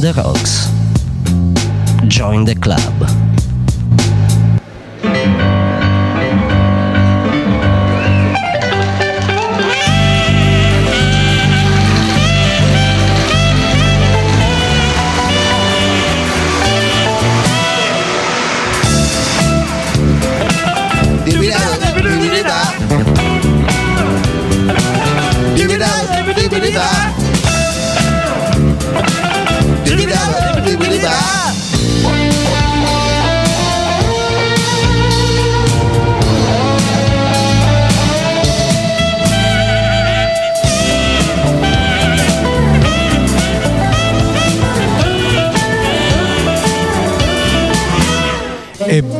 the rocks. Join the club.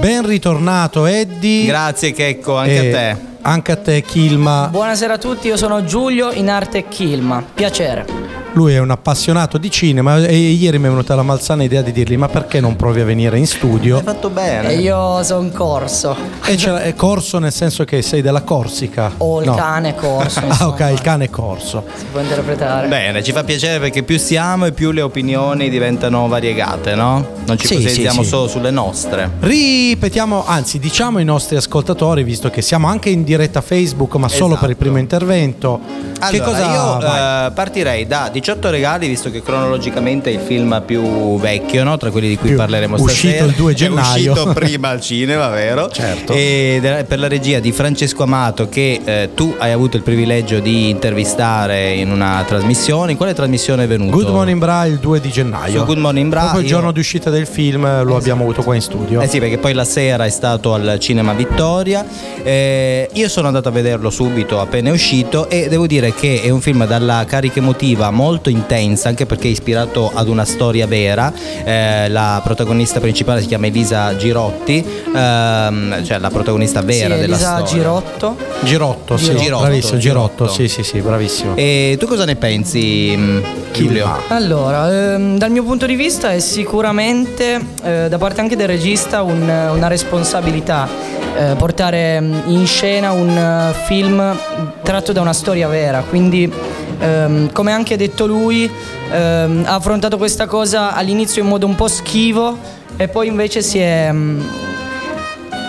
Ben ritornato Eddie. Grazie Checco, anche E a te. Anche a te Kilma. Buonasera a tutti, io sono Giulio in arte Kilma. Piacere. Lui è un appassionato di cinema e ieri mi è venuta la malsana idea di dirgli ma perché non provi a venire in studio? Hai fatto bene. E io sono corso. E è corso nel senso che sei della Corsica. O il No. cane corso. Ah ok, il cane è corso. Si può interpretare. Bene, ci fa piacere perché più siamo e più le opinioni diventano variegate, no? Non ci Sì, sì, sì. solo sulle nostre. Ripetiamo, anzi diciamo ai nostri ascoltatori, visto che siamo anche in diretta Facebook, ma solo Esatto. per il primo intervento. che Allora, cosa io eh, partirei da 18 regali, visto che cronologicamente è il film più vecchio, no? tra quelli di cui Più- parleremo uscito stasera. il 2 È gennaio. uscito prima al cinema, vero? Certo. E per la regia di Francesco Amato, che eh, tu hai avuto il privilegio di intervistare in una trasmissione. In quale trasmissione è venuto? Good Morning Bra il 2 di gennaio. Su Good Morning Bra, Proprio il io- giorno di uscita del film lo abbiamo avuto qua in studio. Eh sì, perché poi la sera è stato al Cinema Vittoria. Eh, io sono andato a vederlo subito appena è uscito e devo dire che è un film dalla carica emotiva molto intensa, anche perché è ispirato ad una storia vera. Eh, la protagonista principale si chiama Elisa Girotti, ehm, cioè la protagonista vera sì, della Elisa storia. Girotto. Girotto, sì, Girotto, bravissimo, Girotto, Girotto. sì, sì, sì, bravissimo. E tu cosa ne pensi, mh, Giulio? Kilma. Allora, ehm, dal mio punto di vista è sicuramente eh, da parte anche del regista un- una responsabilità eh, portare mm, in scena un eh, film tratto da una storia vera, quindi ehm, come anche detto lui ehm, ha affrontato questa cosa all'inizio in modo un po' schivo e poi invece si è... mm,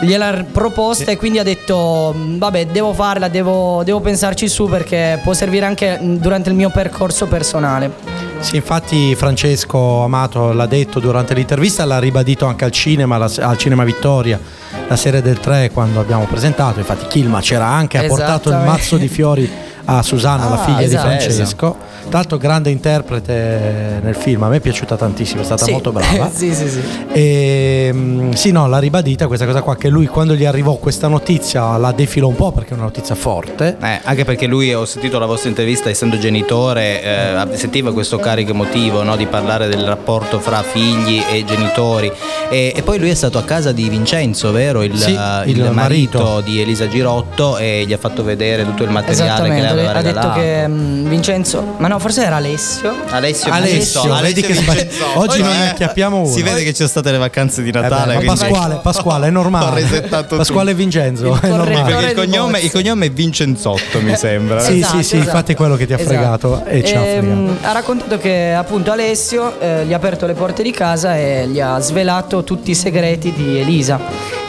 Gliel'ha proposta e quindi ha detto "Mm, vabbè devo farla, devo, devo pensarci su perché può servire anche mm, durante il mio percorso personale. Sì, infatti Francesco Amato l'ha detto durante l'intervista, l'ha ribadito anche al cinema, la- al Cinema Vittoria, la serie del 3 quando abbiamo presentato, infatti Kilma c'era anche, ha portato il mazzo di fiori a Susanna, la Ah, figlia esatto. di Francesco. L'altro grande interprete nel film, a me è piaciuta tantissimo, è stata Sì. molto brava. sì, sì, sì. E mm, sì, no, l'ha ribadita questa cosa qua, che lui quando gli arrivò questa notizia la defilò un po' perché è una notizia forte. Eh, anche perché lui, ho sentito la vostra intervista, essendo genitore, eh, sentiva questo carico emotivo no, di parlare del rapporto fra figli e genitori. E, e poi lui è stato a casa di Vincenzo, vero? Il, Sì, eh, il il marito, marito. di Elisa Girotto e gli ha fatto vedere tutto il materiale che le aveva ha detto che mm, Vincenzo, ma no, forse era Alessio. Alessio, Alessio, Vincenzo, vedi che Alessio sbagli- oggi non ne Eh, acchiappiamo uno. Si vede che ci sono state le vacanze di Eh beh, Natale. ma quindi- Pasquale, Pasquale è normale. Pasquale. Vincenzo, Il è normale. il cognome, il cognome è Vincenzotto, mi sembra. Sì, Esatto, sì, sì, esatto. infatti è quello che ti ha Esatto. fregato e ci ha Ehm, fregato. ha raccontato che appunto Alessio eh, gli ha aperto le porte di casa e gli ha svelato tutti i segreti di Elisa.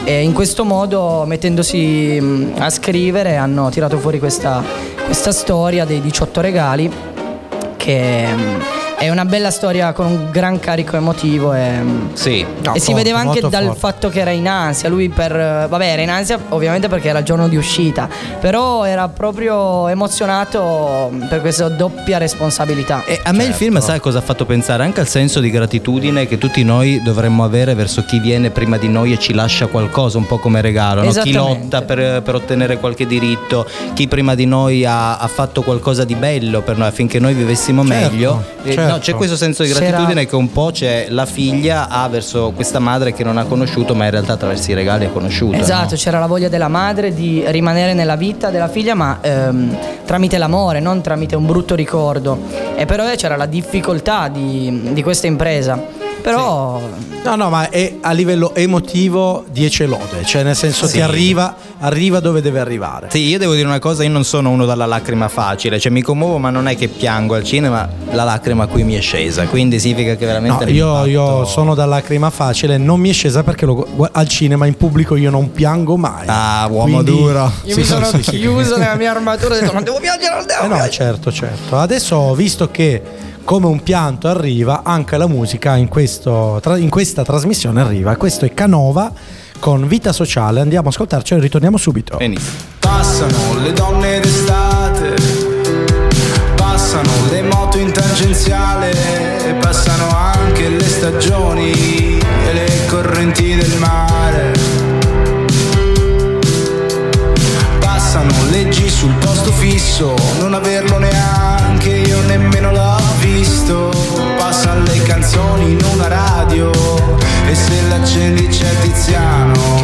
E in questo modo, mettendosi mm, a scrivere, hanno tirato fuori questa, questa storia dei 18 regali che è una bella storia con un gran carico emotivo e, mm, Sì. No, e si forte, vedeva anche dal forte. fatto che era in ansia. Lui per. Vabbè, era in ansia ovviamente perché era il giorno di uscita. Però era proprio emozionato per questa doppia responsabilità. E a me il Certo. film, sai cosa ha fatto pensare? Anche al senso di gratitudine che tutti noi dovremmo avere verso chi viene prima di noi e ci lascia qualcosa, un po' come regalo. no? Chi lotta per, per ottenere qualche diritto, chi prima di noi ha, ha fatto qualcosa di bello per noi affinché noi vivessimo Certo, meglio. Certo. No, c'è questo senso di C'era- gratitudine che un po' c'è la figlia ha verso questa madre che non ha conosciuto, ma in realtà attraverso i regali ha conosciuto. Esatto, no? c'era la voglia della madre di rimanere nella vita della figlia, ma ehm, tramite l'amore, non tramite un brutto ricordo. E però eh, c'era la difficoltà di, di questa impresa. Però No, no, ma è a livello emotivo 10 lode, cioè nel senso Sì. ti arriva, arriva dove deve arrivare. Sì, io devo dire una cosa, io non sono uno dalla lacrima facile, cioè mi commuovo ma non è che piango al cinema, la lacrima qui mi è scesa, quindi significa che veramente... No, io, io sono da lacrima facile, non mi è scesa perché lo- al cinema in pubblico io non piango mai. Ah, uomo Quindi- duro. Io Sì, mi sono sì, sì. chiuso nella mia armatura e ho detto non devo piangere, non devo Eh no, piangere. certo, certo. Adesso ho visto che come un pianto arriva, anche la musica in, questo- in questa trasmissione arriva. Questo è Canova con Vita Sociale. Andiamo a ascoltarci e ritorniamo subito. Benissimo. Passano le donne d'estate, passano le moto in tangenziale, e passano anche le stagioni e le correnti del mare. Passano leggi sul posto fisso, non averlo neanche io nemmeno l'ho visto. Passano le canzoni in una radio e se l'accendi c'è Tiziano.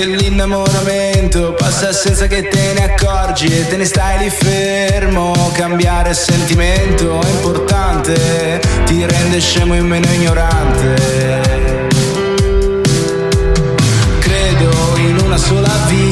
Anche l'innamoramento, passa senza che te ne accorgi e te ne stai lì fermo. Cambiare sentimento è importante, ti rende scemo e meno ignorante. Credo in una sola vita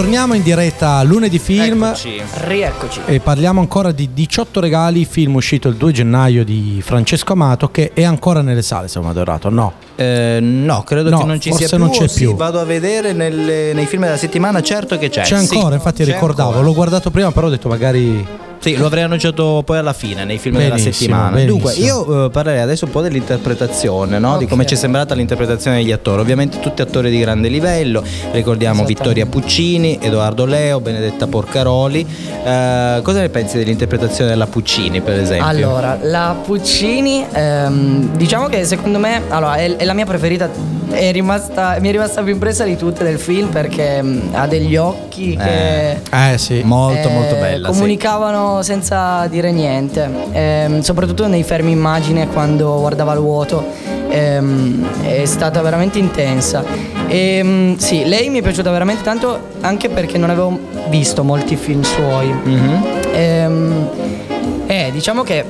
Ritorniamo in diretta a lunedì film. Eccoci. Rieccoci. E parliamo ancora di 18 regali, film uscito il 2 gennaio di Francesco Amato che è ancora nelle sale, se non vado errato, no? Eh, no, credo No, che non ci forse sia più. non c'è o sì, più. vado a vedere nelle- nei film della settimana, certo che c'è. C'è sì. ancora, infatti C'è ricordavo, ancora. l'ho guardato prima, però ho detto magari Sì, lo avrei annunciato poi alla fine nei film della Benissimo, settimana. benissimo. Dunque, io eh, parlerei adesso un po' dell'interpretazione, no? di come ci è sembrata l'interpretazione degli attori. Ovviamente tutti attori di grande livello, ricordiamo. Vittoria Puccini, Edoardo Leo, Benedetta Porcaroli. Eh, cosa ne pensi dell'interpretazione della Puccini, per esempio? Allora, la Puccini, ehm, diciamo che secondo me allora, è, è la mia preferita. È rimasta, mi è rimasta più impressa di tutte del film perché mm, ha degli occhi che. Eh sì. Molto, eh, molto bella. sì. Comunicavano senza dire niente, Ehm, soprattutto nei fermi immagine quando guardava il vuoto. ehm, è stata veramente intensa. E, sì, lei mi è piaciuta veramente tanto anche perché non avevo visto molti film suoi. Mhm. Ehm, Beh, diciamo che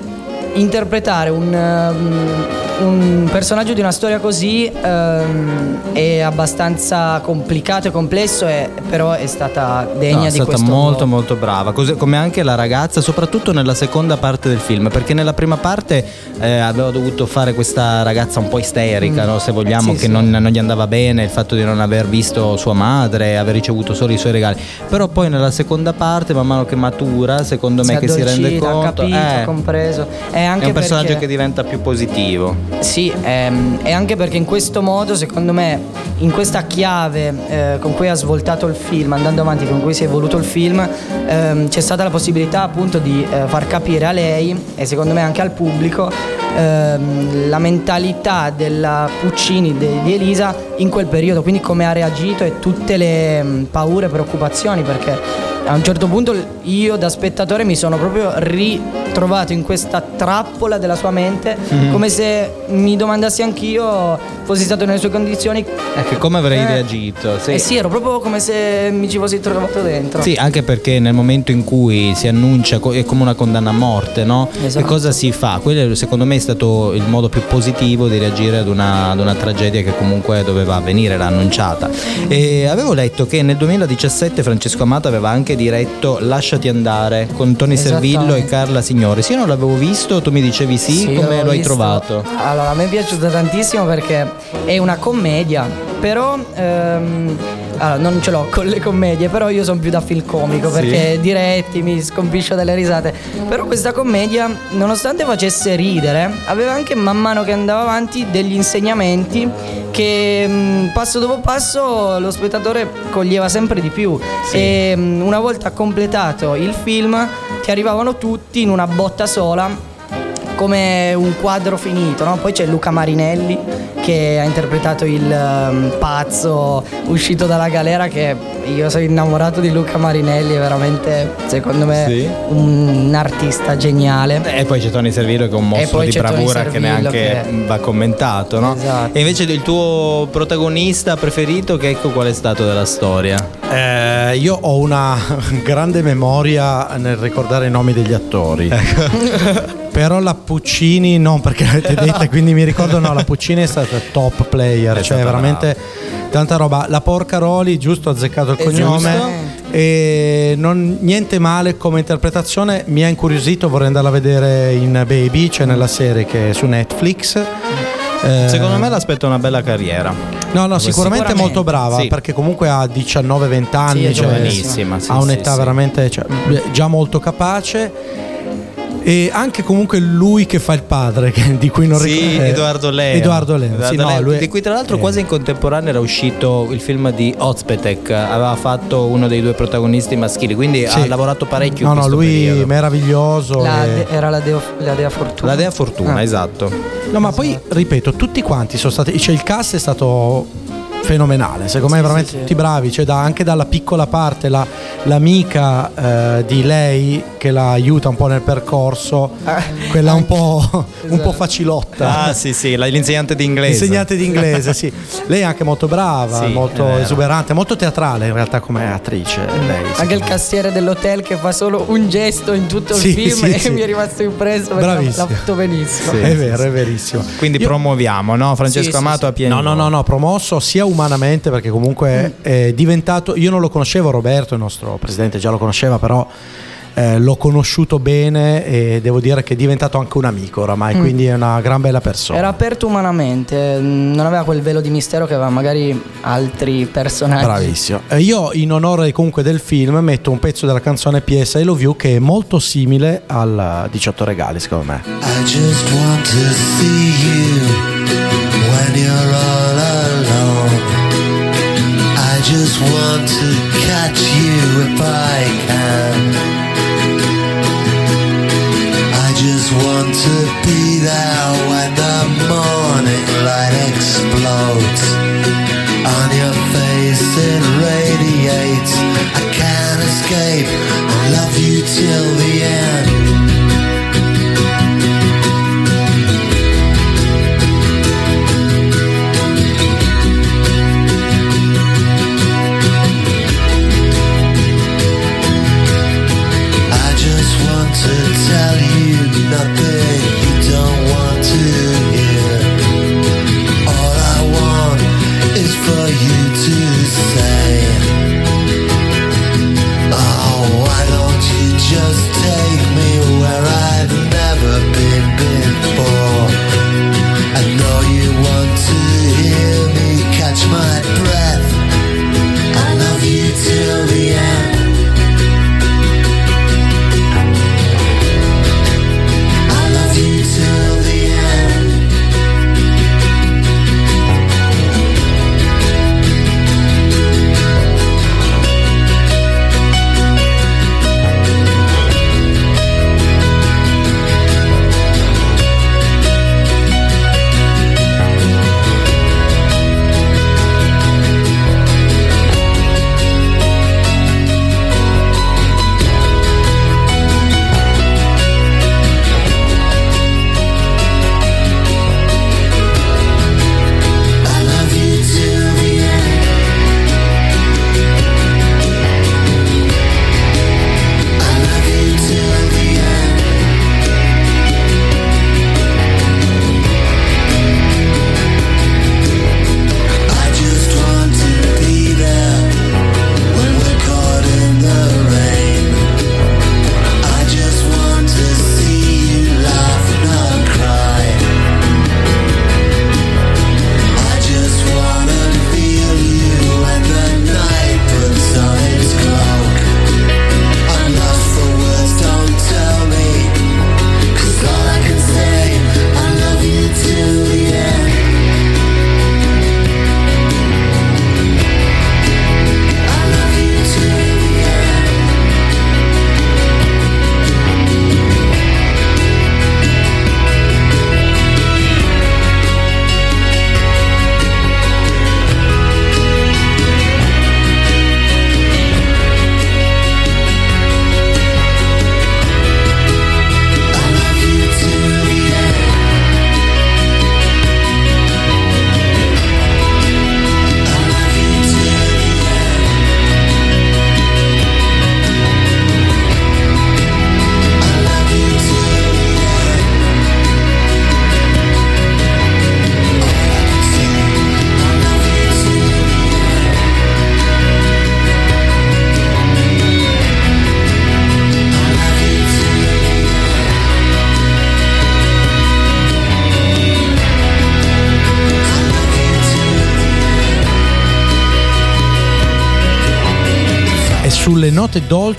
interpretare un, um, un personaggio di una storia così um, è abbastanza complicato e complesso, e, però è stata degna No, è di stata questo molto molto brava, Così come anche la ragazza, soprattutto nella seconda parte del film, perché nella prima parte eh, aveva dovuto fare questa ragazza un po' isterica, Mm. no? se vogliamo, Sì, che sì. Non, non gli andava bene, il fatto di non aver visto sua madre, aver ricevuto solo i suoi regali. Però poi nella seconda parte, man mano che matura, secondo me che si rende conto... ha capito, eh, compreso. Anche è un personaggio che diventa più positivo. Sì, ehm, e anche perché in questo modo, secondo me, in questa chiave eh, con cui ha svoltato il film, andando avanti con cui si è evoluto il film, ehm, c'è stata la possibilità appunto di eh, far capire a lei e secondo me anche al pubblico ehm, la mentalità della Puccini, de- di Elisa in quel periodo, quindi come ha reagito e tutte le mm, paure e preoccupazioni, perché a un certo punto io da spettatore mi sono proprio ritrovato in questa trappola della sua mente, Mhm. come se mi domandassi anch'io, fossi stato nelle sue condizioni. Ecco, come avrei Eh. reagito? Sì. Eh sì, ero proprio come se mi ci fossi trovato dentro. Sì, anche perché nel momento in cui si annuncia è come una condanna a morte, no? Esatto. Che cosa si fa? Quello secondo me è stato il modo più positivo di reagire ad una, ad una tragedia che comunque doveva avvenire, l'ha annunciata. E avevo letto che nel 2017 Francesco Amato aveva anche diretto Lasciati andare con Tony Servillo e. Carla Signori. Se io non l'avevo visto, tu mi dicevi sì, come l'ho lo hai trovato? Allora, a me è piaciuta tantissimo perché è una commedia, però ehm, allora, non ce l'ho con le commedie, però io sono più da film comico Sì. perché diretti mi scompiscio dalle risate. Però questa commedia, nonostante facesse ridere, aveva anche man mano che andava avanti degli insegnamenti che mh, passo dopo passo lo spettatore coglieva sempre di più. E mh, una volta completato il film ti arrivavano tutti in una botta sola come un quadro finito, no? Poi c'è Luca Marinelli che ha interpretato il ehm, pazzo uscito dalla galera che io sono innamorato di Luca Marinelli, è veramente secondo me Sì. un artista geniale. E poi c'è Tony Servillo che è un mostro di bravura che neanche che- va commentato, no? Esatto. E invece il tuo protagonista preferito, che ecco qual è stato della storia? Eh, io ho una grande memoria nel ricordare i nomi degli attori. Ecco. Però la Puccini, non perché l'avete detta, quindi mi ricordo, no, la Puccini è stata top player, È cioè veramente tanta roba. La Porcaroli, giusto, ha azzeccato il Esatto. cognome. E non, niente male come interpretazione, mi ha incuriosito, vorrei andarla a vedere in Baby, c'è nella serie che è su Netflix. Eh, Secondo me l'aspetta una bella carriera. No, no, sicuramente, Sicuramente, molto brava sì. perché comunque ha 19-20 anni, Sì, è cioè, giovanissima, sì, ha un'età sì. veramente cioè, già molto capace. E anche comunque lui che fa il padre, di cui non sì, ricordo. eh, Edoardo Leo. Edoardo Leo, sì, Edoardo no, Leo, lui è- di cui tra l'altro eh. quasi in contemporanea era uscito il film di Ozpetek, aveva fatto uno dei due protagonisti maschili, quindi Sì. ha lavorato parecchio No, no, lui periodo. meraviglioso. La e- de- era la Dea, la Dea Fortuna. La Dea Fortuna, Ah. esatto. No, ma poi ripeto, tutti quanti sono stati. Cioè, il cast è stato fenomenale. Secondo me, veramente sì, sì. tutti bravi. Cioè, da- anche dalla piccola parte, la- l'amica eh, di lei che la aiuta un po' nel percorso, Ah, quella un po', un Esatto. po' facilotta. Ah, sì, sì, la- l'insegnante di inglese. Insegnante di inglese, sì. Lei è anche molto brava, Sì, molto esuberante, molto teatrale in realtà come attrice. Lei. Anche il cassiere dell'hotel che fa solo un gesto in tutto il Sì, film sì, e sì. mi è rimasto impresso perché Bravissimo. l'ha fatto benissimo. Sì, è vero, è verissimo. Quindi Io- promuoviamo, no? Francesco Amato sì. a pieno. No, no, no, no, promosso sia umanamente perché comunque è diventato, io non lo conoscevo Roberto, il nostro presidente già lo conosceva, però eh, l'ho conosciuto bene e devo dire che è diventato anche un amico oramai, quindi è una gran bella persona. Era aperto umanamente, mm, non aveva quel velo di mistero che aveva magari altri personaggi. Bravissimo. Eh, io in onore comunque del film metto un pezzo della canzone PS I Love You che è molto simile al 18 regali secondo me. I just want to see you when you're all just want to catch you if I can. I just want to be there when the morning light explodes. On your face it radiates. I can't escape. I love you till the end. Nothing. You don't want to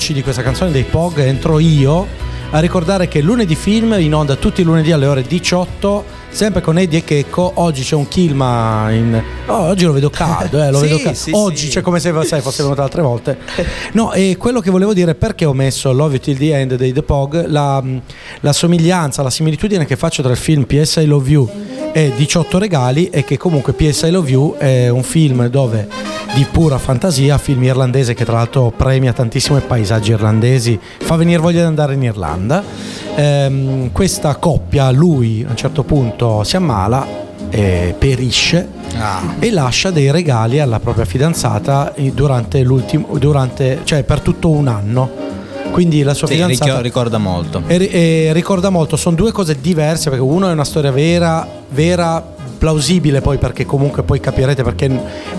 dolci di questa canzone dei Pog entro io a ricordare che lunedì film in onda tutti i lunedì alle ore 18 sempre con Eddie e Checco oggi c'è un Kilma in... oh, oggi lo vedo caldo eh, lo Sì, vedo caldo. sì, oggi sì. c'è come se sai, fosse venuto altre volte no e quello che volevo dire perché ho messo Love You Till The End dei The Pog la, la somiglianza la similitudine che faccio tra il film PS I Love You e 18 regali è che comunque PS I Love You è un film dove di pura fantasia, film irlandese che tra l'altro premia tantissimo i paesaggi irlandesi, fa venire voglia di andare in Irlanda. Ehm, questa coppia, lui a un certo punto si ammala, e perisce Ah. e lascia dei regali alla propria fidanzata eh, durante l'ultimo, durante, cioè per tutto un anno. Quindi la sua Sì, fidanzata ricorda molto. e, e ricorda molto, sono due cose diverse perché uno è una storia vera, vera, plausibile poi perché comunque poi capirete perché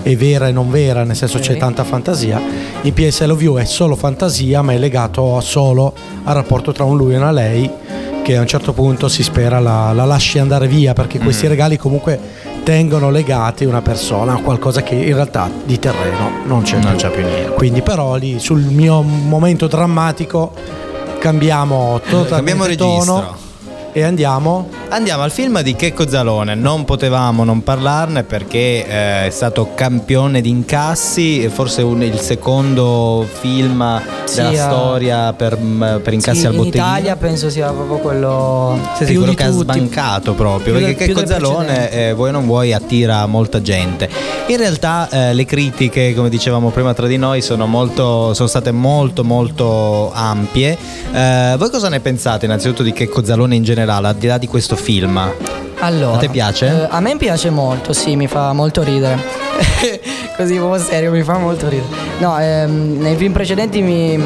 è vera e non vera, nel senso c'è tanta fantasia. In PS I Love You è solo fantasia ma è legato solo al rapporto tra un lui e una lei che a un certo punto si spera la, la lasci andare via perché questi regali comunque tengono legati una persona a qualcosa che in realtà di terreno non c'è, Non più. c'è più niente. Quindi però lì sul mio momento drammatico cambiamo totalmente Cambiamo registro. tono e andiamo Andiamo al film di Checco Zalone, non potevamo non parlarne perché eh, è stato campione di incassi, forse un- il secondo film Sì, della eh, storia per, mm, per incassi Sì, al in botteghino. Italia penso sia proprio quello Sì, sì, quello che ha tutti. sbancato proprio, Più perché Checco Zalone, eh, vuoi o non vuoi, attira molta gente. In realtà eh, le critiche, come dicevamo prima tra di noi, sono, molto, sono state molto molto ampie. Eh, voi cosa ne pensate innanzitutto di Checco Zalone in generale, al di là di questo film? Allora, A te piace? eh, a me piace molto, sì, mi fa molto ridere. Così proprio serio, mi fa molto ridere. No, ehm, nei film precedenti mi,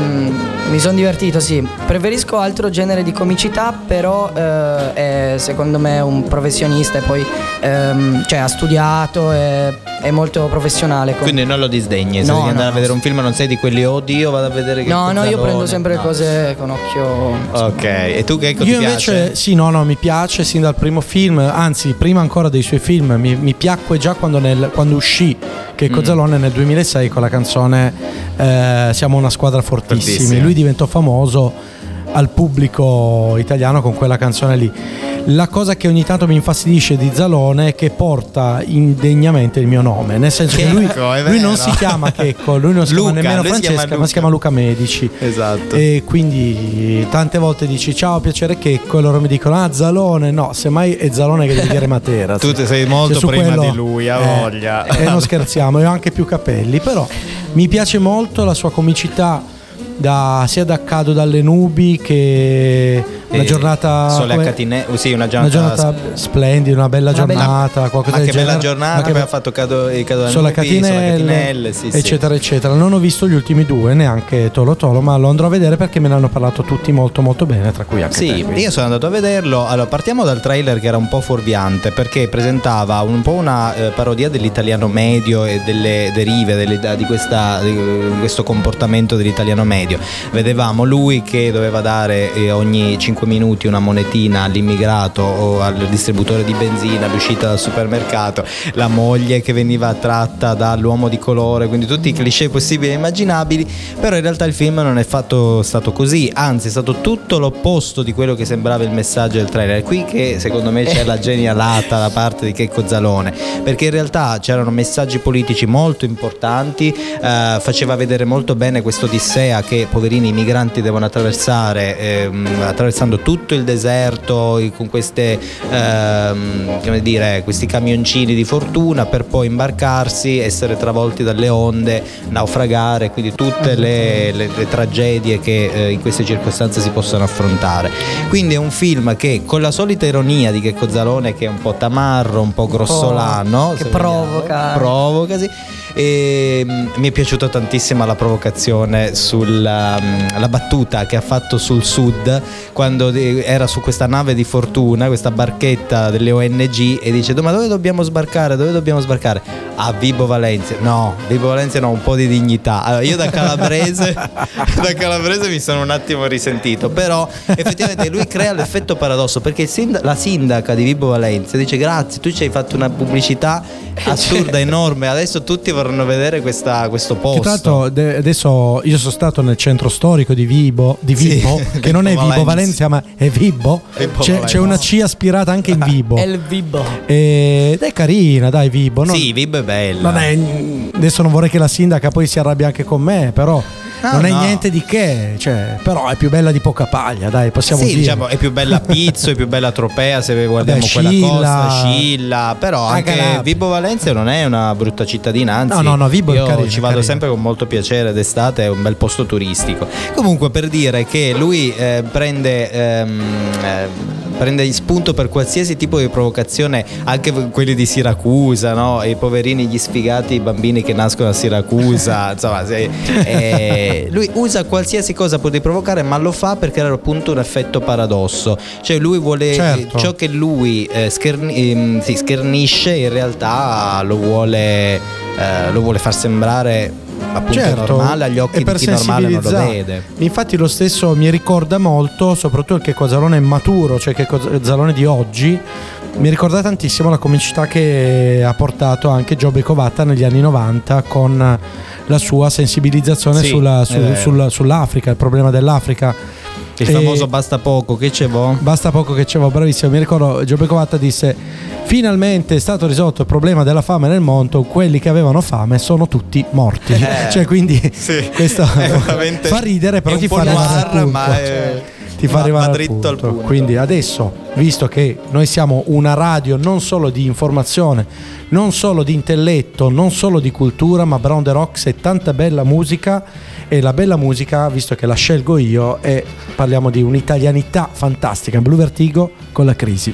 Mi sono divertito, sì. Preferisco altro genere di comicità, però eh, è secondo me un professionista e poi ehm, cioè, ha studiato, è, è molto professionale. con- Quindi non lo disdegni, se No, devi andare no, a vedere no. un film non sei di quelli oddio, vado a vedere che No, no, io Cozzalone". prendo sempre le No. cose con occhio. Ok, e tu che Io ti invece, piace? sì, no, no, mi piace sin dal primo film, anzi, prima ancora dei suoi film, mi, mi piacque già quando, nel- quando uscì che Mm. Cozzalone nel 2006 con la canzone eh, Siamo una squadra fortissimi. Fortissimi. Lui diventò famoso al pubblico italiano con quella canzone lì. La cosa che ogni tanto mi infastidisce di Zalone è che porta indegnamente il mio nome, nel senso che lui, Checco, è lui non si chiama Checco, lui non si Luca, chiama nemmeno lui si chiama Francesca, ma si chiama Luca Medici. Esatto. E quindi tante volte dici ciao, piacere Checco e loro mi dicono ah Zalone, no, semmai è Zalone che devi dire Matera. Tu sei molto prima di lui, ha voglia. E non scherziamo, e ho anche più capelli, però mi piace molto la sua comicità da- sia da Cado dalle nubi che una E giornata Sole come- Catine- uh, sì, una una giornata, giornata splendida, una bella Una giornata, qualcosa Ma che bella genere. giornata, che- aveva fatto cado, i cado Sole a Nubi, Sole a Catinelle, Catinelle, sì, sì. eccetera, eccetera. Non ho visto gli ultimi due, neanche Tolo Tolo, ma lo andrò a vedere perché me ne hanno parlato tutti molto molto bene, tra cui anche Sì, te, io sono andato a vederlo. Allora, partiamo dal trailer che era un po' fuorviante perché presentava un po' una eh, parodia dell'italiano medio e delle derive delle- di, questa- di questo comportamento dell'italiano medio. Vedevamo lui che doveva dare eh, ogni 5 minuti una monetina all'immigrato o al distributore di benzina all'uscita dal supermercato, la moglie che veniva tratta dall'uomo di colore, quindi tutti i cliché possibili e immaginabili, però in realtà il film non è fatto stato così, anzi è stato tutto l'opposto di quello che sembrava il messaggio del trailer. È qui che secondo me c'è la genialata da parte di Checco Zalone, perché in realtà c'erano messaggi politici molto importanti, eh, faceva vedere molto bene questo Odissea che poverini i migranti devono attraversare, ehm, attraversando tutto il deserto con queste, ehm, come dire, questi camioncini di fortuna per poi imbarcarsi, essere travolti dalle onde, naufragare, quindi tutte le, le- le tragedie che eh, in queste circostanze si possono affrontare. Quindi è un film che con la solita ironia di Checco Zalone che è un po' tamarro, un po' grossolano, che se vogliamo, provoca. provoca, sì. E, mm, mi è piaciuta tantissimo la provocazione sulla mm, la battuta che ha fatto sul sud quando de- era su questa nave di fortuna, questa barchetta delle ONG e dice ma dove dobbiamo sbarcare? Dove dobbiamo sbarcare? A Vibo Valencia. No, Vibo Valencia no, un po' di dignità. Allora, io da calabrese, da calabrese mi sono un attimo risentito, però effettivamente lui crea l'effetto paradosso perché la sindaca di Vibo Valencia dice grazie, tu ci hai fatto una pubblicità assurda, enorme, adesso tutti vorranno vedere questa- questo Che posto. l'altro de- adesso io sono stato nel centro storico di Vibo, di Sì, Vibo che non è Vibo Valencia. Ma è Vibo. Vibo C'è, c'è una C aspirata anche in Vibo. È il vibo. Ed è carina, dai, Vibo. non- Sì, Vibo è bella. non è- adesso non vorrei che la sindaca poi si arrabbia anche con me, però No, non è no. niente di che. Cioè, però è più bella di poca paglia, dai, possiamo sì, dire. diciamo, è più bella Pizzo, è più bella Tropea se guardiamo Vabbè, quella Scilla. costa, Scilla, però anche Agalab. Vibo Valencia non è una brutta cittadina, anzi No, no, no, Vibo è io carina, ci vado carina. sempre con molto piacere d'estate, è un bel posto turistico. Comunque per dire che lui eh, prende, ehm, eh, prende spunto per qualsiasi tipo di provocazione, anche quelli di Siracusa, no? i poverini, gli sfigati, i bambini che nascono a Siracusa, insomma, se- eh, lui usa qualsiasi cosa di provocare, ma lo fa per creare appunto un effetto paradosso. Cioè lui vuole Certo. ciò che lui eh, scherni- ehm, sì, schernisce, in realtà lo vuole, eh, lo vuole far sembrare appunto Certo, normale agli occhi e di chi normale non lo vede. Infatti lo stesso mi ricorda molto, soprattutto il Checco Zalone maturo, cioè Checco Zalone di oggi, mi ricorda tantissimo la comicità che ha portato anche Giobbe Covatta negli anni 90 con la sua sensibilizzazione Sì, sulla- è su- sulla- sull'Africa, il problema dell'Africa. Il E- famoso basta poco, che c'è vo? Basta poco che c'avevo, bravissimo. Mi ricordo Giobbe Covatta disse: Finalmente è stato risolto il problema della fame nel mondo. Quelli che avevano fame sono tutti morti. cioè, quindi sì, questo fa ridere, però ti fa noir, ma è- Ti fa va- arrivare va al dritto al punto. punto. Quindi adesso, visto che noi siamo una radio non solo di informazione, non solo di intelletto, non solo di cultura, ma Brown the Rocks è tanta bella musica e la bella musica, visto che la scelgo io, e parliamo di un'italianità fantastica, Blue Vertigo con la crisi.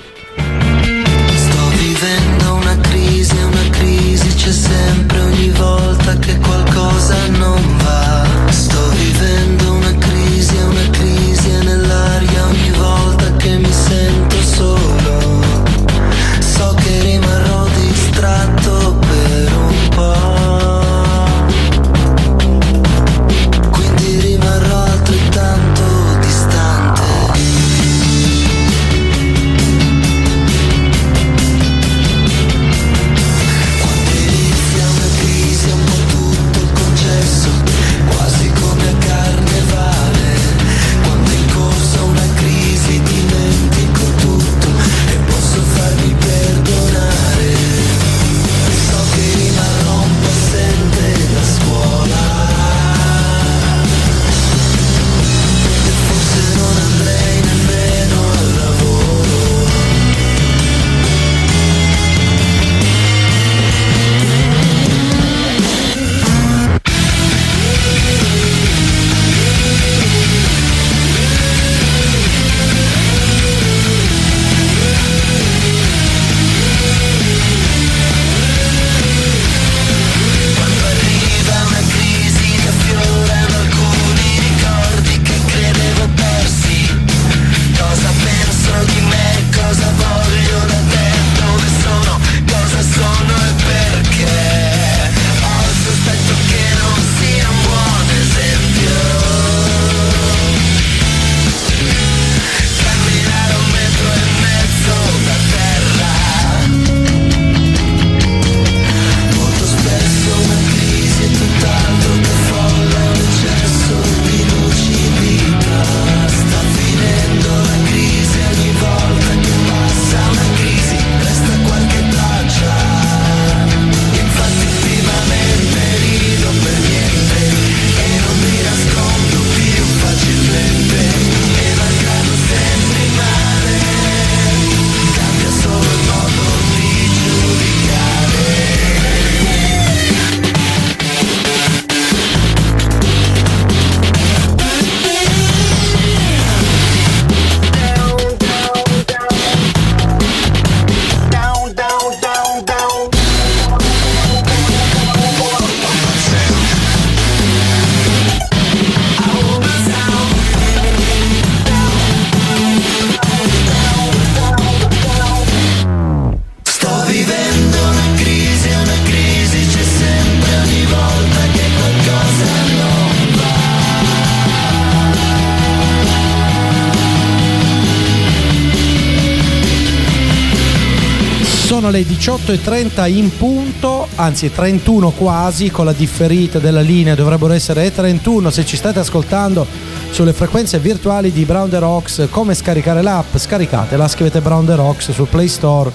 18.30 in punto, anzi 31 quasi, con la differita della linea dovrebbero essere 31 se ci state ascoltando sulle frequenze virtuali di Brown the Rocks. Come scaricare l'app? Scaricatela, scrivete Brown the Rocks sul Play Store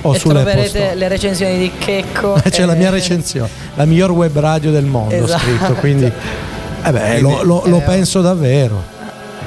o e troverete le recensioni di Checco. C'è la e- mia recensione, la miglior web radio del mondo Esatto. scritto, quindi eh beh, lo, lo- lo Eh, penso davvero.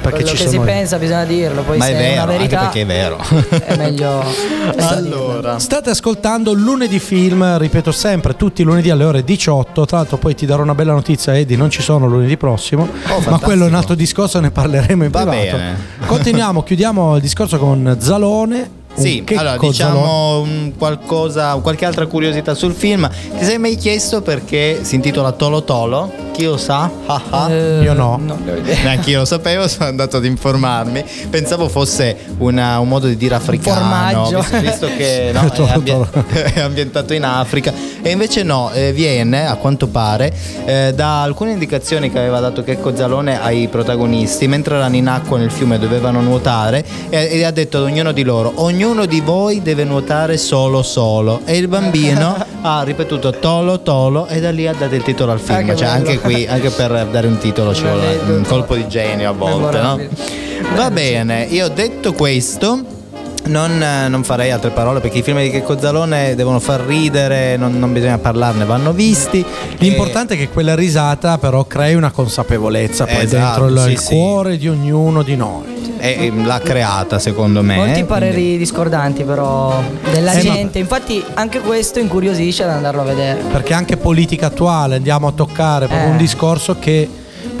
Perché Quello ci che sono si pensa bisogna dirlo, poi Ma se è è vero, una anche verità perché è vero. è meglio allora, State ascoltando lunedì film, ripeto sempre, tutti i lunedì alle ore 18. Tra l'altro, poi ti darò una bella notizia, Eddie. Non ci sono lunedì prossimo, ma fantastico. quello è un altro discorso, ne parleremo in Va privato. bene. Continuiamo, chiudiamo il discorso con Zalone. Sì, allora diciamo un qualcosa, qualche altra curiosità sul film. Ti sei mai chiesto perché si intitola Tolo Tolo? Chi lo sa? Ah, ah. Eh, Io no. Idea. Neanche io lo sapevo, sono andato ad informarmi. Pensavo fosse una- un modo di dire africano. formaggio. Visto, che no, è, Tolo ambie- tolo. è ambientato in Africa. E invece no, eh, viene, a quanto pare, eh, da alcune indicazioni che aveva dato Checco Zalone ai protagonisti mentre erano in acqua nel fiume dovevano nuotare e, e ha detto ad ognuno di loro, ognuno di voi deve nuotare solo solo. E il bambino ha ripetuto Tolo Tolo e da lì ha dato il titolo al film. Ah, cioè, bello. anche qui, anche per dare un titolo ci vuole un colpo di genio a volte, no? Va bene, io detto questo. Non, eh, non farei altre parole perché i film di Checco Zalone devono far ridere, non, non bisogna parlarne, vanno visti. L'importante è che quella risata però crei una consapevolza poi Esatto, dentro il, sì, il sì. cuore di ognuno di noi. E, e l'ha creata secondo me. Molti pareri discordanti però della Eh, ma- gente, infatti anche questo incuriosisce ad andarlo a vedere. Perché anche politica attuale andiamo a toccare proprio Eh. un discorso che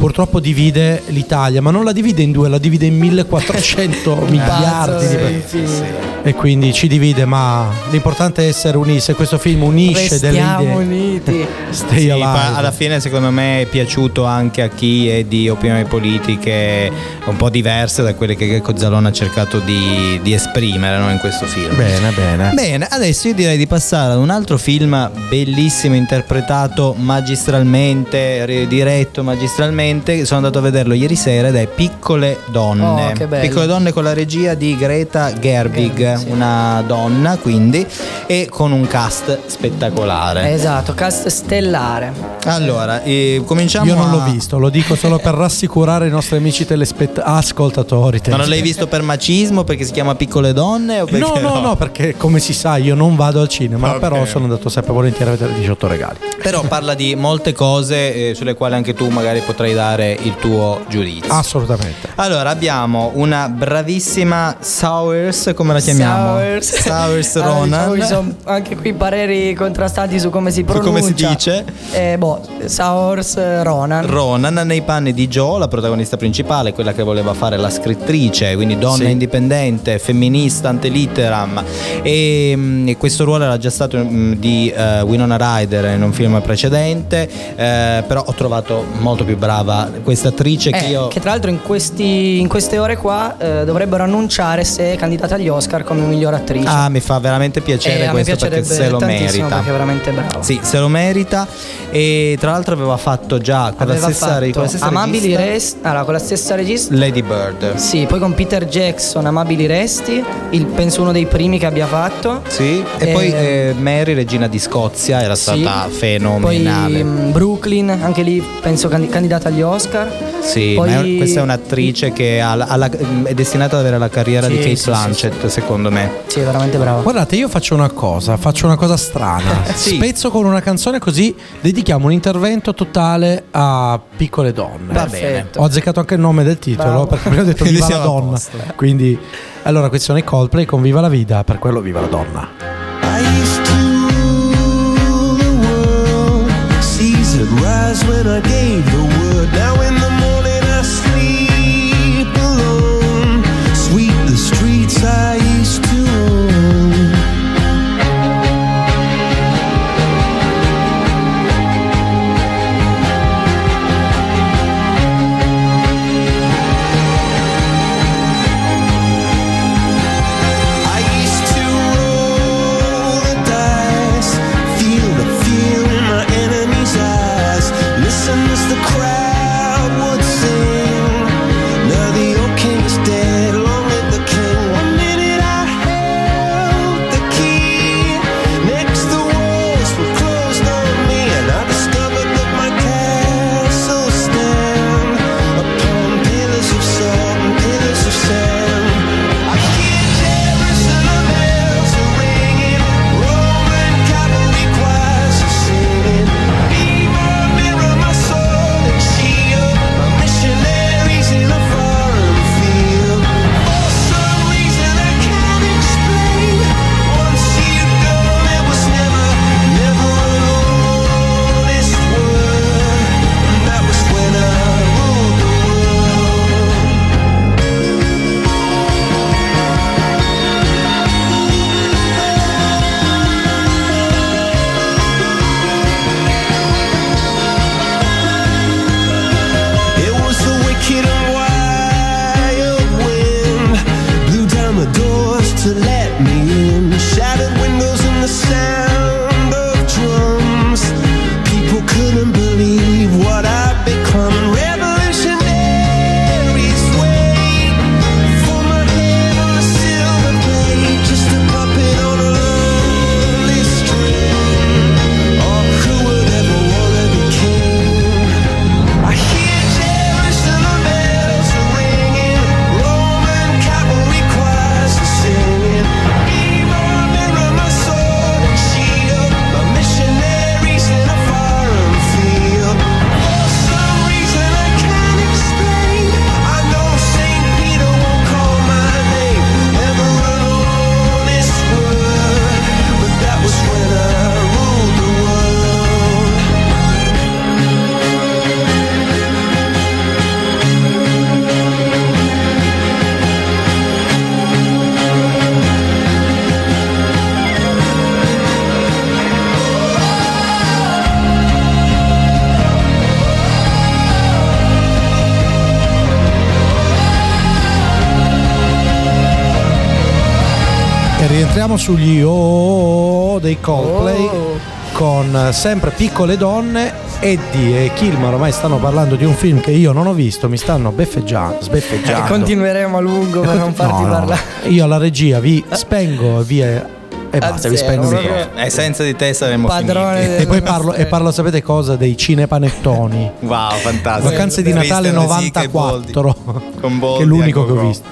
purtroppo divide l'Italia, ma non la divide in due, la divide in 1400 miliardi di persone. E quindi ci divide, ma l'importante è essere uniti. Se questo film unisce delle Restiamo idee, uniti. stay Sì, alive. alla fine secondo me è piaciuto anche a chi è di opinioni politiche un po' diverse da quelle che Checco Zalone ha cercato di, di esprimere no, in questo film. Bene, bene. Bene, adesso io direi di passare ad un altro film bellissimo, interpretato magistralmente, diretto magistralmente. Sono andato a vederlo ieri sera ed è Piccole Donne. Oh, che bello. Piccole Donne con la regia di Greta Gerwig, Gerwig, sì. una donna quindi, e con un cast spettacolare. Esatto, cast stellare. Allora, eh, cominciamo Io non a- l'ho visto, lo dico solo per rassicurare i nostri amici telespettatori. Ma non l'hai visto per macismo perché si chiama Piccole Donne? O perché No, no, no, perché come si sa io non vado al cinema, Ok. però sono andato sempre volentieri a vedere 18 regali. Però parla di molte cose eh, sulle quali anche tu magari potrai dare il tuo giudizio. Assolutamente. Allora abbiamo una bravissima Sowers, come la chiamiamo? Sowers. Sowers Allora, Ronan. diciamo che sono anche qui pareri contrastanti su come si Su pronuncia. come si dice? Eh, boh, Sowers eh, Ronan. Ronan nei panni di Jo, la protagonista principale, quella che voleva fare la scrittrice, quindi donna Sì. indipendente, femminista, antelitteram. E, mm, e questo ruolo era già stato mm, di eh, Winona Ryder in un film precedente, eh, però ho trovato molto più brava questa attrice che Eh, io... che tra l'altro in, questi- in queste ore qua eh, dovrebbero annunciare se è candidata agli Oscar come miglior attrice. Ah, mi fa veramente piacere Eh, questo perché se lo merita. Perché è veramente bravo. Sì, se lo merita. E tra l'altro aveva fatto già con la Aveva stessa, fatto con la stessa Amabili regista, Resti. Allora, con la stessa regista. Lady Bird. Sì, poi con Peter Jackson, Amabili Resti, il, penso uno dei primi che abbia fatto. Sì, e Eh, poi eh, Mary, regina di Scozia, era Sì. stata Poi fenomenale. mm, Brooklyn, anche lì penso candi- candidata agli Oscar. sì, poi- questa è un'attrice che ha la- ha la- è destinata ad avere la carriera Sì, di Kate sì, sì, Blanchett, secondo me. Sì, è veramente bravo. Guardate, io faccio una cosa, faccio una cosa strana. Sì. Spezzo con una canzone così dedichiamo un intervento totale a piccole donne. Va Perfetto. Ho azzeccato anche il nome del titolo Bravo. perché prima ho detto Quindi viva la donna. posto. Quindi allora questi sono i Coldplay con Viva la vita, per quello viva la donna. I used to rule the world. Seas would rise when I gave the word. Now sugli oh dei Coldplay Oh. con eh, sempre piccole donne. Eddie e Kilmer ormai stanno parlando di un film che io non ho visto, mi stanno beffeggiando, E sbeffeggiando. continueremo a lungo per non farti No, no, parlare. Io alla regia vi spengo via e basta, vi zero, spengo il proprio. microfono. E senza di te saremmo Padrone. E poi parlo, e parlo, sapete cosa? Dei cinepanettoni. Wow, fantastico. Vacanze di Natale Christian Rosica e Boldi. 94. Con Boldi che è l'unico a che ho visto.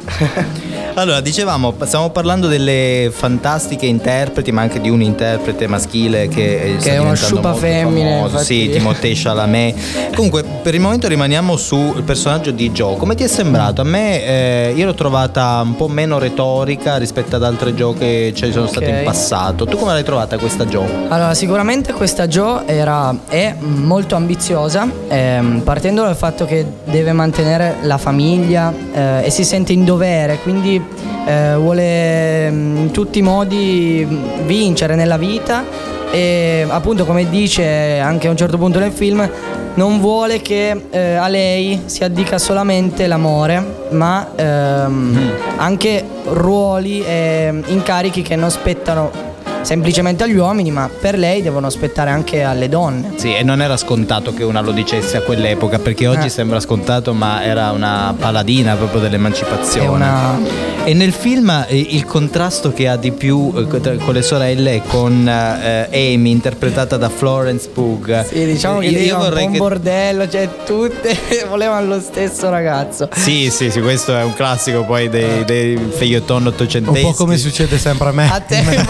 Allora, dicevamo, stiamo parlando delle fantastiche interpreti, ma anche di un interprete maschile che, sta Che è diventando sciupa infatti. Sì, Timothée Chalamet. Comunque, per il momento rimaniamo sul personaggio di Joe. Come ti è sembrato? A me, eh, io l'ho trovata un po' meno retorica rispetto ad altre Joe che ci sono state in passato. Tu come l'hai trovata questa Joe? Allora, sicuramente questa Jo era, è molto ambiziosa, ehm, partendo dal fatto che deve mantenere la famiglia eh, e si sente in dovere, quindi eh, vuole mm, in tutti i modi mm, vincere nella vita e appunto come dice anche a un certo punto nel film non vuole che eh, a lei si addica solamente l'amore ma ehm, anche ruoli e incarichi che non spettano semplicemente agli uomini, ma per lei devono aspettare anche alle donne. Sì, e non era scontato che una lo dicesse a quell'epoca, perché oggi Eh. sembra scontato, ma era una paladina proprio dell'emancipazione. Una- E nel film eh, il contrasto che ha di più eh, co- con le sorelle è con eh, Amy, interpretata da Florence Pugh. Sì, diciamo che io, un vorrei un che. bordello, cioè tutte volevano lo stesso ragazzo. Sì, sì, sì, questo è un classico poi dei, dei Un ottocenteschi. po' come succede sempre a me. A te me ne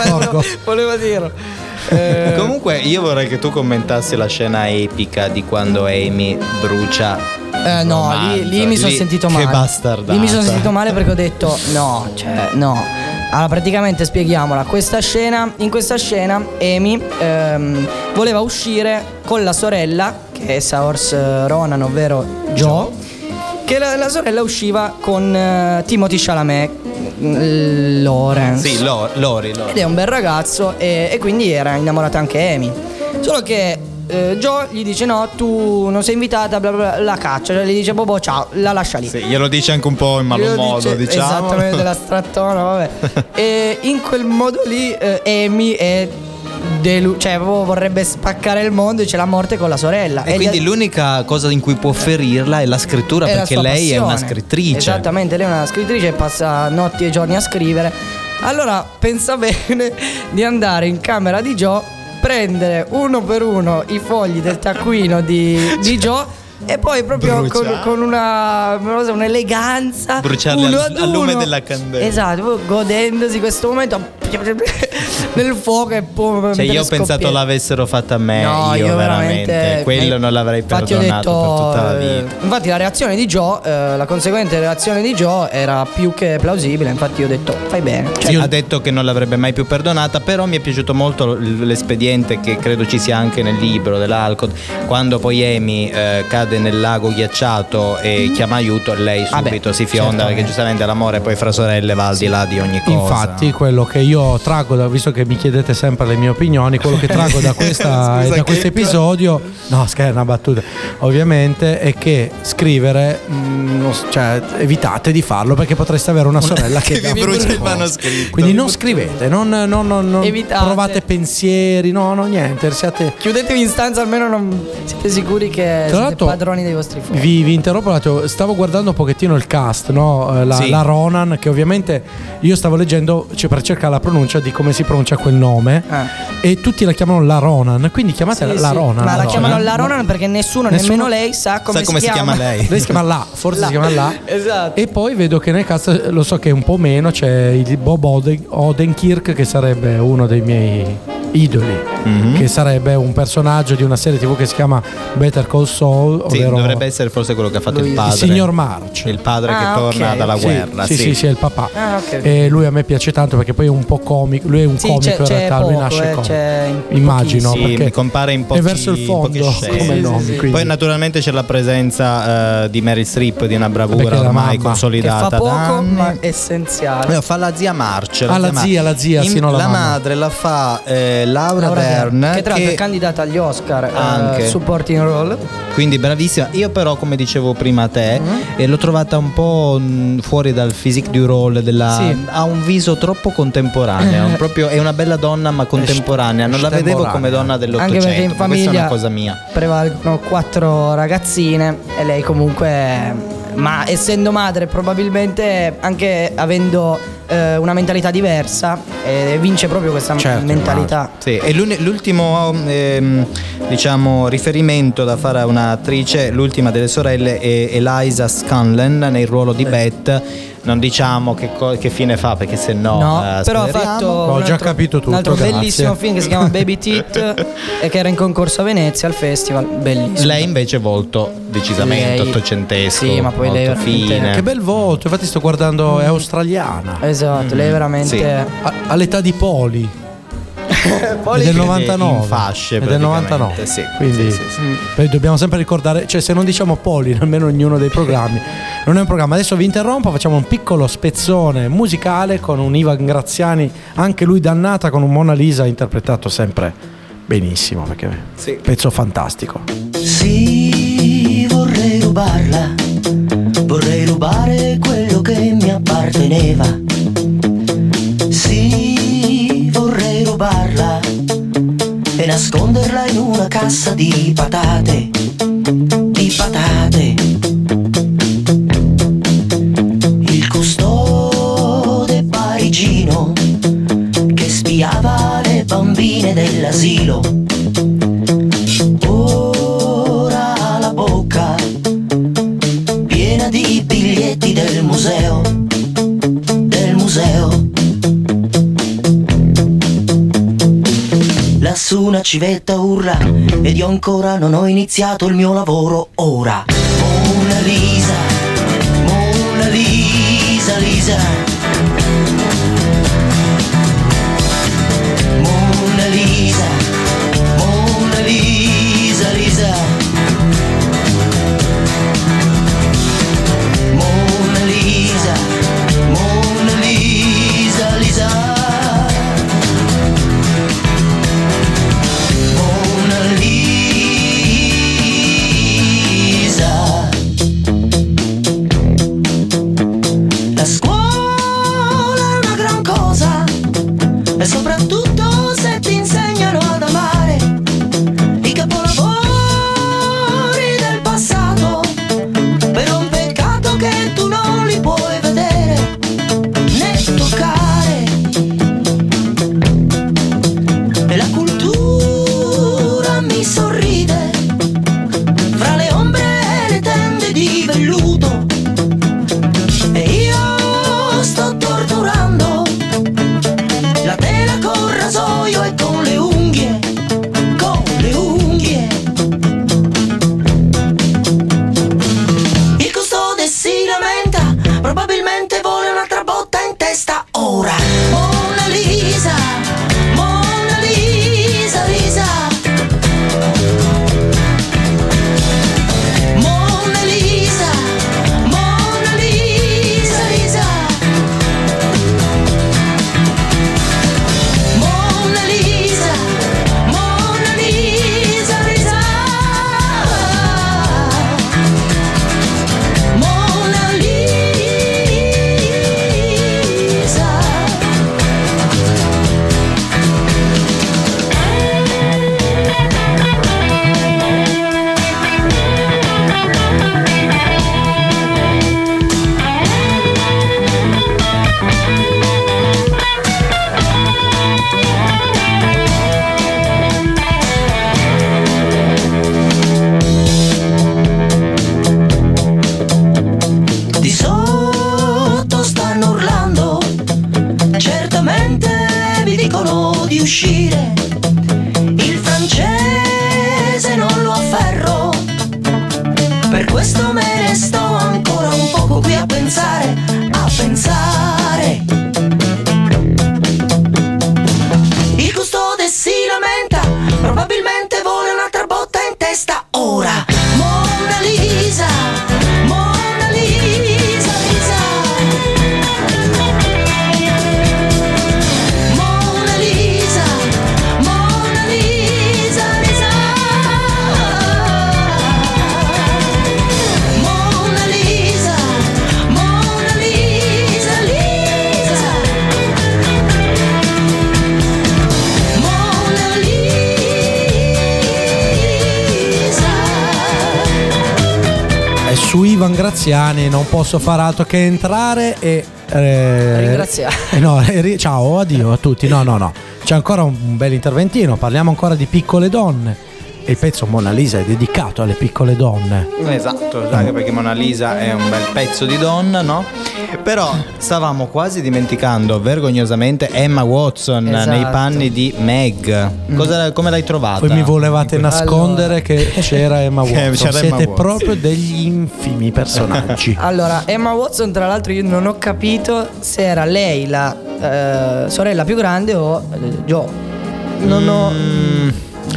volevo, dirlo. Eh, Comunque io vorrei che tu commentassi la scena epica di quando Amy brucia eh, no, lì, lì mi sono sentito che male. bastardata. Lì mi sono sentito male perché ho detto no, cioè no. Allora, praticamente spieghiamola. Questa scena, in questa scena Amy ehm, voleva uscire con la sorella, che è Saoirse Ronan, ovvero Joe, che la, la sorella usciva con eh, Timothy Chalamet, mm, Lawrence. Sì, Lo- Lori, Lori. Ed è un bel ragazzo e, e quindi era innamorata anche Amy. Solo che eh, Joe gli dice no, tu non sei invitata, bla bla, bla, la caccia, cioè gli dice boh ciao, la lascia lì. Sì, glielo dice anche un po' in malo Glielo modo, dice- diciamo. Esattamente, della strattona, vabbè. e in quel modo lì eh, Amy è delu- cioè proprio vorrebbe spaccare il mondo e c'è la morte con la sorella. E quindi gli- l'unica cosa in cui può ferirla è la scrittura, è la perché sua lei è una passione. scrittrice. Esattamente, lei è una scrittrice e passa notti e giorni a scrivere. Allora pensa bene di andare in camera di Joe, prendere uno per uno i fogli del taccuino di, di Joe. E poi proprio con, con una un'eleganza Bruciarli uno al- ad al lume della candela. Esatto, godendosi questo momento nel fuoco e poi Cioè, io ho pensato l'avessero fatta a me. No, io, io veramente. veramente Quello eh, non l'avrei ho perdonato detto, per tutta la eh, vita. Infatti la reazione di Joe, eh, la conseguente reazione di Joe era più che plausibile, infatti io ho detto fai bene. Cioè, Cioè, ha detto che non l'avrebbe mai più perdonata, però mi è piaciuto molto l'espediente che credo ci sia anche nel libro dell'Alcott, quando poi Amy eh, cade nel lago ghiacciato e chiama aiuto, lei Vabbè, subito si fionda certamente. perché giustamente l'amore poi fra sorelle va al di là di ogni cosa. Infatti, quello che io trago, da, visto che mi chiedete sempre le mie opinioni, quello che trago da, questa, Scusa, da questo episodio, no, scherzo, una battuta, ovviamente, è che scrivere, mm, non so, cioè, evitate di farlo perché potreste avere una sorella che, che vi brucia il manoscritto. Quindi non scrivete, non, non- non- non Evitate. provate pensieri, no, no, niente, siate. Chiudetevi in stanza, almeno non siete sicuri che siete l'altro, padroni dei vostri fogli. Vi, vi interrompo un attimo, stavo guardando un pochettino il cast, no? Eh, la, Sì. la Ronan, che ovviamente io stavo leggendo cioè, per cercare la pronuncia di come si pronuncia quel nome. E tutti la chiamano la Ronan, quindi chiamatela Sì, la sì. Ronan. Ma la Ronan. chiamano la Ronan perché nessuno, Nessuno- nemmeno lei, sa come, Sa come si chiama lei. Lei si chiama La, forse La. si chiama La. Esatto. E poi vedo che nel cast, lo so che è un po' meno, c'è il Bob Oden- Odenkirk che sarebbe uno dei miei idoli, Mhm. che sarebbe un personaggio di una serie tv che si chiama Better Call Saul, Sì, dovrebbe essere forse quello che ha fatto Lui- il padre. il signor March. Il padre Ah, che torna ok. dalla Sì, guerra. Sì, sì, sì, è il papà. Ah, ok. E lui a me piace tanto perché poi è un po' comico. Lui è un Sì, comico c'è- in c'è realtà, lui poco, nasce eh, comico. Immagino. Sì, perché mi compare in pochi- è verso il fondo come Sì, nome. sì, sì. quindi- Poi naturalmente c'è la presenza eh, di Meryl Streep di una bravura la ormai mamma. che consolidata fa poco, ma essenziale. Eh, fa la zia March Ah, la zia, la zia, sì, non la madre la fa eh, Laura, Laura Dern, che tra l'altro è candidata agli Oscar eh, Anche. supporting role. quindi bravissima. Io però, come dicevo prima a te, Mm-hmm. eh, l'ho trovata un po' mh, fuori dal physique du role, della- Sì. ha un viso troppo contemporaneo, proprio- è una bella donna ma contemporanea, non la vedevo come donna dell'Ottocento, Anche perché in ma questa è famiglia una cosa mia. prevalgono quattro ragazzine e lei comunque, ma essendo madre probabilmente anche avendo eh, una mentalità diversa, eh, vince proprio questa Certo, mentalità. Sì, e l'ultimo ehm, diciamo, riferimento da fare a un'attrice, l'ultima delle sorelle, è Eliza Scanlon nel ruolo di Beth. Non diciamo che, co- che fine fa perché se no. No, eh, però ha fatto Ho un già altro- capito tutto, un altro grazie. bellissimo film che si chiama Baby Teeth e che era in concorso a Venezia al festival, bellissimo. Lei invece è volto decisamente Lei- ottocentesco. Sì, ma poi lei veramente- fine. Che bel volto, infatti sto guardando, è australiana. Esatto, lei è veramente Sì. A- all'età di Poli. Poli è del che 99. in fasce, è del praticamente, 99. sì. Quindi Sì, sì, sì. poi dobbiamo sempre ricordare, cioè se non diciamo Poli, almeno ognuno dei programmi, non è un programma. Adesso vi interrompo, facciamo un piccolo spezzone musicale con un Ivan Graziani, anche lui dannata con un Mona Lisa interpretato sempre benissimo, perché Sì. è un pezzo fantastico. Sì, vorrei rubarla, vorrei rubare quello che mi apparteneva. Sì, nasconderla in una cassa di patate, di patate. Il custode parigino che spiava le bambine dell'asilo una civetta urla ed io ancora non ho iniziato il mio lavoro ora. Mona Lisa, posso far altro che entrare e... eh, Ringraziare. eh, no, ri- ciao, addio a tutti. No, no, no. C'è ancora un bel interventino. Parliamo ancora di piccole donne. Il pezzo Mona Lisa è dedicato alle piccole donne. Esatto, anche perché Mona Lisa è un bel pezzo di donna, no? Però stavamo quasi dimenticando vergognosamente Emma Watson Esatto. nei panni di Meg. Cosa- come l'hai trovata? Poi mi volevate nascondere che c'era Emma Watson. c'era Siete Emma Watson. proprio degli infimi personaggi. Allora, Emma Watson, tra l'altro, io non ho capito se era lei la eh, sorella più grande o eh, Joe. Non ho. Mm,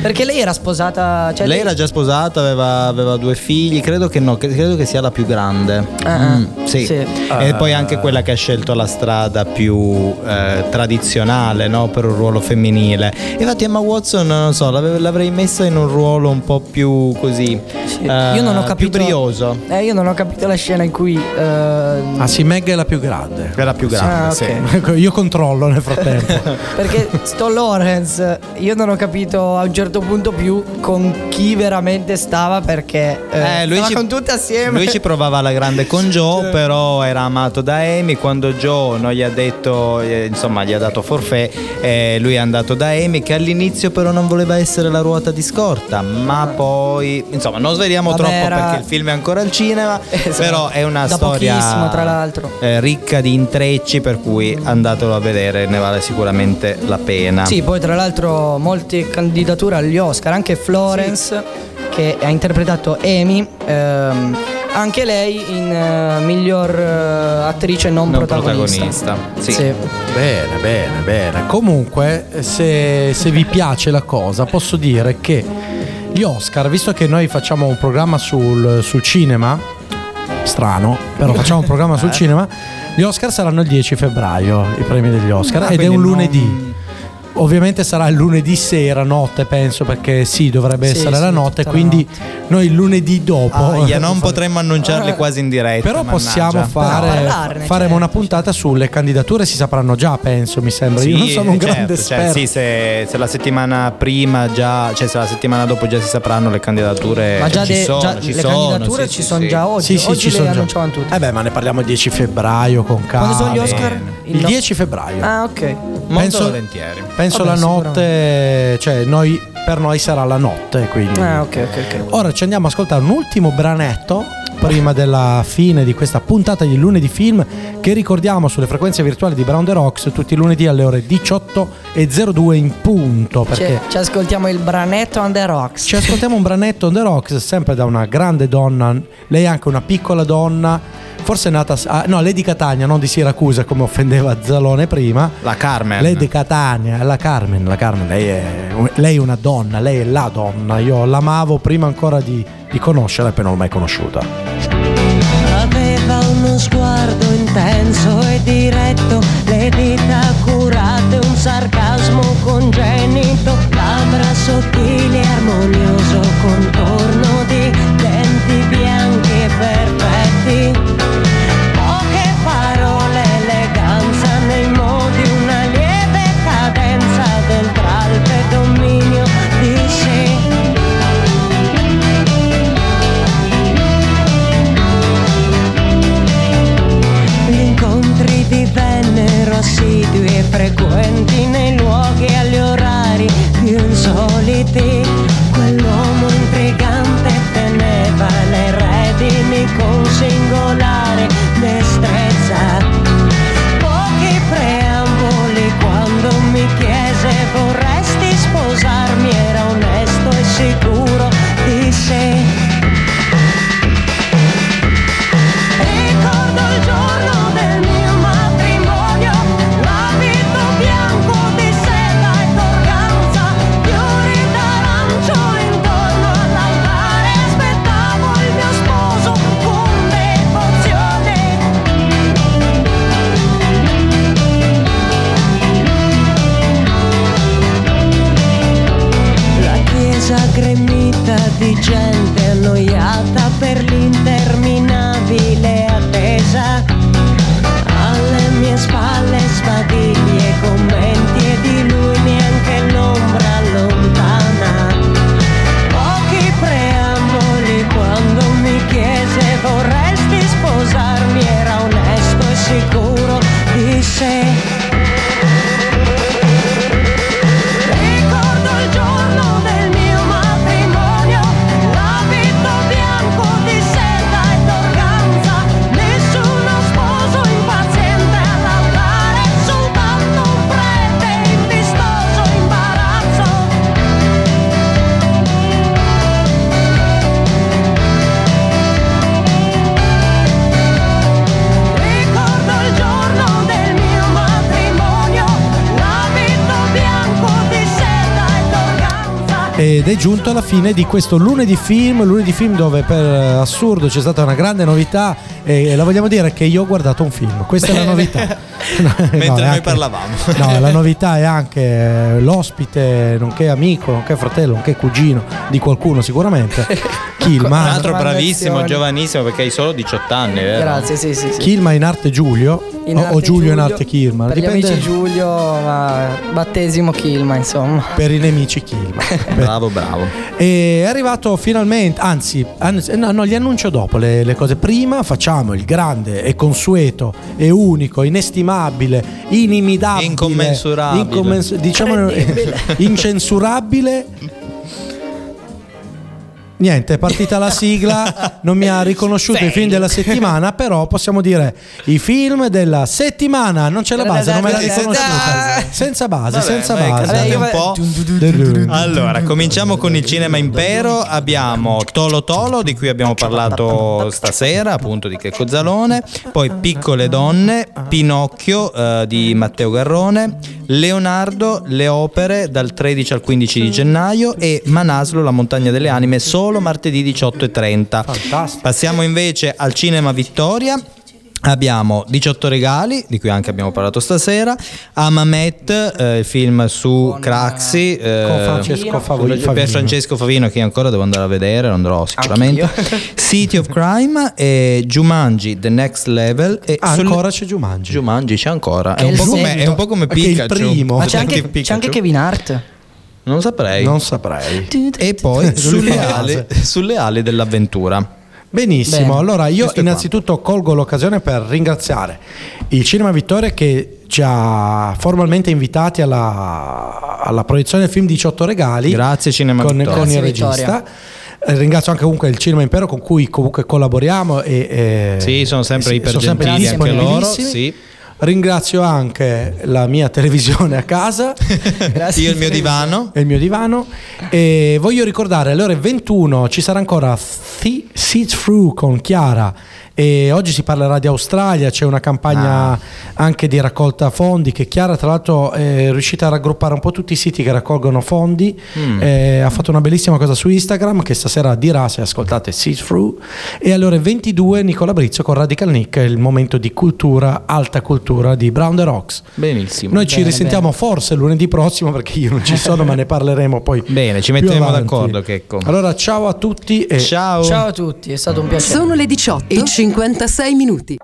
Perché lei era sposata. Cioè lei era già sposata, aveva, aveva due figli, credo che no, cre- credo che sia la più grande. Ah, Mm, ah, sì. sì. E poi anche quella che ha scelto la strada più eh, tradizionale no? per un ruolo femminile. Infatti Emma Watson, non so, l'avrei messa in un ruolo un po' più così... Sì. eh, io non ho capito. Più brioso. Eh, io non ho capito la scena in cui. eh, Ah sì, Meg è la più grande. Era più grande, Ah, sì. Ecco, Io controllo nel frattempo. Perché sto Lawrence, io non ho capito a un certo punto più con chi veramente stava perché eh, Eh, lui ci- con tutte assieme. Lui ci provava alla grande con Joe, Cioè. però era amato da Amy. Quando Joe non gli ha detto, eh, insomma, gli ha dato forfè, eh, lui è andato da Amy, che all'inizio però non voleva essere la ruota di scorta. Ma poi, insomma, non sveliamo troppo era- perché il film è ancora al cinema. Esatto. Però è una Da storia tra l'altro. eh, ricca di intrecci, per cui andatelo a vedere, ne vale sicuramente la pena. Sì, poi tra l'altro molte candidature agli Oscar, anche Florence che ha interpretato Amy, ehm, anche lei in eh, miglior eh, attrice non, Non protagonista. protagonista, sì. Bene, bene, bene. Comunque, se, se vi piace la cosa, posso dire che gli Oscar, visto che noi facciamo un programma sul, sul cinema, strano, però facciamo un programma Eh. sul cinema, gli Oscar saranno il 10 febbraio, i premi degli Oscar, Ah, ed è un non- lunedì. Ovviamente sarà il lunedì sera, notte, penso, perché sì, dovrebbe Sì, essere sì, la notte, tutta la quindi noi il lunedì dopo... Ahia, non potremmo annunciarli quasi in diretta. Però mannaggia. possiamo fare, parlarne, faremo certo. una puntata sulle candidature, si sapranno già, penso, mi sembra. Io non Sì, sono un certo, grande cioè, esperto. sì, se, se la settimana prima già, cioè se la settimana dopo già si sapranno le candidature. Ma già, ci de- sono, già ci le sono, candidature sì, ci sì, sono sì. già oggi. Sì, sì, oggi ci le sono già. annunciavano tutte. Eh beh, ma ne parliamo il 10 febbraio con calma. Quando sono gli bene. Il no- 10 febbraio. Ah, ok. Molto Penso- volentieri. Penso Vabbè, la notte, cioè noi, per noi sarà la notte, quindi. Ah, ok, ok, ok. Ora ci andiamo a ascoltare un ultimo branetto prima della fine di questa puntata di lunedì film che ricordiamo sulle frequenze virtuali di Brown the Rocks tutti i lunedì alle ore 18.02 in punto perché Ci, ci ascoltiamo il branetto on the rocks. Ci ascoltiamo un branetto on the rocks, sempre da una grande donna, lei è anche una piccola donna, forse è nata, ah, no, lei di Catania, non di Siracusa come offendeva Zalone prima. La Carmen. Lei di Catania, la Carmen, la Carmen, lei è, lei è una donna, lei è la donna, io l'amavo prima ancora di, di conoscerla e poi non l'ho mai conosciuta. Aveva uno sguardo intenso e diretto, le dita curate, un sarcasmo congenito, labbra sottili e armonioso contorno è giunto alla fine di questo lunedì film, lunedì film dove per assurdo c'è stata una grande novità e la vogliamo dire che io ho guardato un film, questa è la novità. No, Mentre è noi anche- parlavamo. No, la novità è anche eh, l'ospite, nonché amico, nonché fratello, nonché cugino di qualcuno sicuramente. Kilma. L'altro Grande bravissimo, giovanissimo perché hai solo 18 anni, vero? Grazie, sì, sì. sì. Kilma in arte Giulio In o- o arte Giulio in arte Kilma, Per gli dipende amici Giulio, ma battesimo Kilma, insomma. per i nemici Kilma. Bravo, bravo. E è arrivato finalmente, anzi, anzi, no, no, li annuncio dopo le, le cose. Prima facciamo il grande e consueto e unico, inestimabile, inimidabile, Incommensurabile. incommens- diciamo incensurabile. Niente, è partita la sigla, non mi ha riconosciuto i film della settimana, però possiamo dire i film della settimana, non c'è la base, non me l'ha riconosciuta. Senza base, Vabbè, senza base. un Vabbè, po'. Allora, cominciamo con il cinema impero. Abbiamo Tolo Tolo, di cui abbiamo parlato stasera, appunto di Checco Zalone. Poi Piccole donne, Pinocchio eh, di Matteo Garrone, Leonardo, Le opere dal 13 al 15 di gennaio e Manaslo, La montagna delle anime, solo martedì 18 e 30. Fantastico. Passiamo invece al cinema Vittoria. Abbiamo 18 regali, di cui anche abbiamo parlato stasera. Amamet, eh, il film su Craxi. eh, Con Francesco Favino. per Francesco Favino, che ancora devo andare a vedere, lo andrò sicuramente. City of Crime e Jumanji, The Next Level. E Ah, sul- ancora c'è Jumanji. Jumanji c'è ancora. È È un, po come, è un po' come è il Pikachu. primo. Ma c'è anche, c'è anche. Kevin Hart. Non saprei. Non saprei. E poi sulle ali, sulle ali dell'avventura. Benissimo, Bene. allora io innanzitutto colgo l'occasione per ringraziare il Cinema Vittoria che ci ha formalmente invitati alla, alla proiezione del film 18 regali Grazie, Cinema con, Vittoria. con il Grazie, regista. Eh, Ringrazio anche comunque il Cinema Impero con cui comunque collaboriamo e, e- Sì, sono sempre sì, sono sempre gentili anche loro. Sì. Ringrazio anche la mia televisione a casa Io il mio divano. e il mio divano. E voglio ricordare alle ore 21 ci sarà ancora Thi- See Through con Chiara. E oggi si parlerà di Australia, c'è una campagna anche di raccolta fondi che Chiara tra l'altro è riuscita a raggruppare un po' tutti i siti che raccolgono fondi, Eh, ha fatto una bellissima cosa su Instagram che stasera dirà se ascoltate See Through e alle ore 22 Nicola Brizzo con Radical Nick, è il momento di cultura, alta cultura di Brown the Rocks. Benissimo. Noi ci risentiamo forse lunedì prossimo perché io non ci sono, ma ne parleremo poi. Bene, ci metteremo d'accordo, Checco. Allora, ciao a tutti e Ciao. Ciao a tutti, è stato un piacere. Sono le 18 e 56 minuti.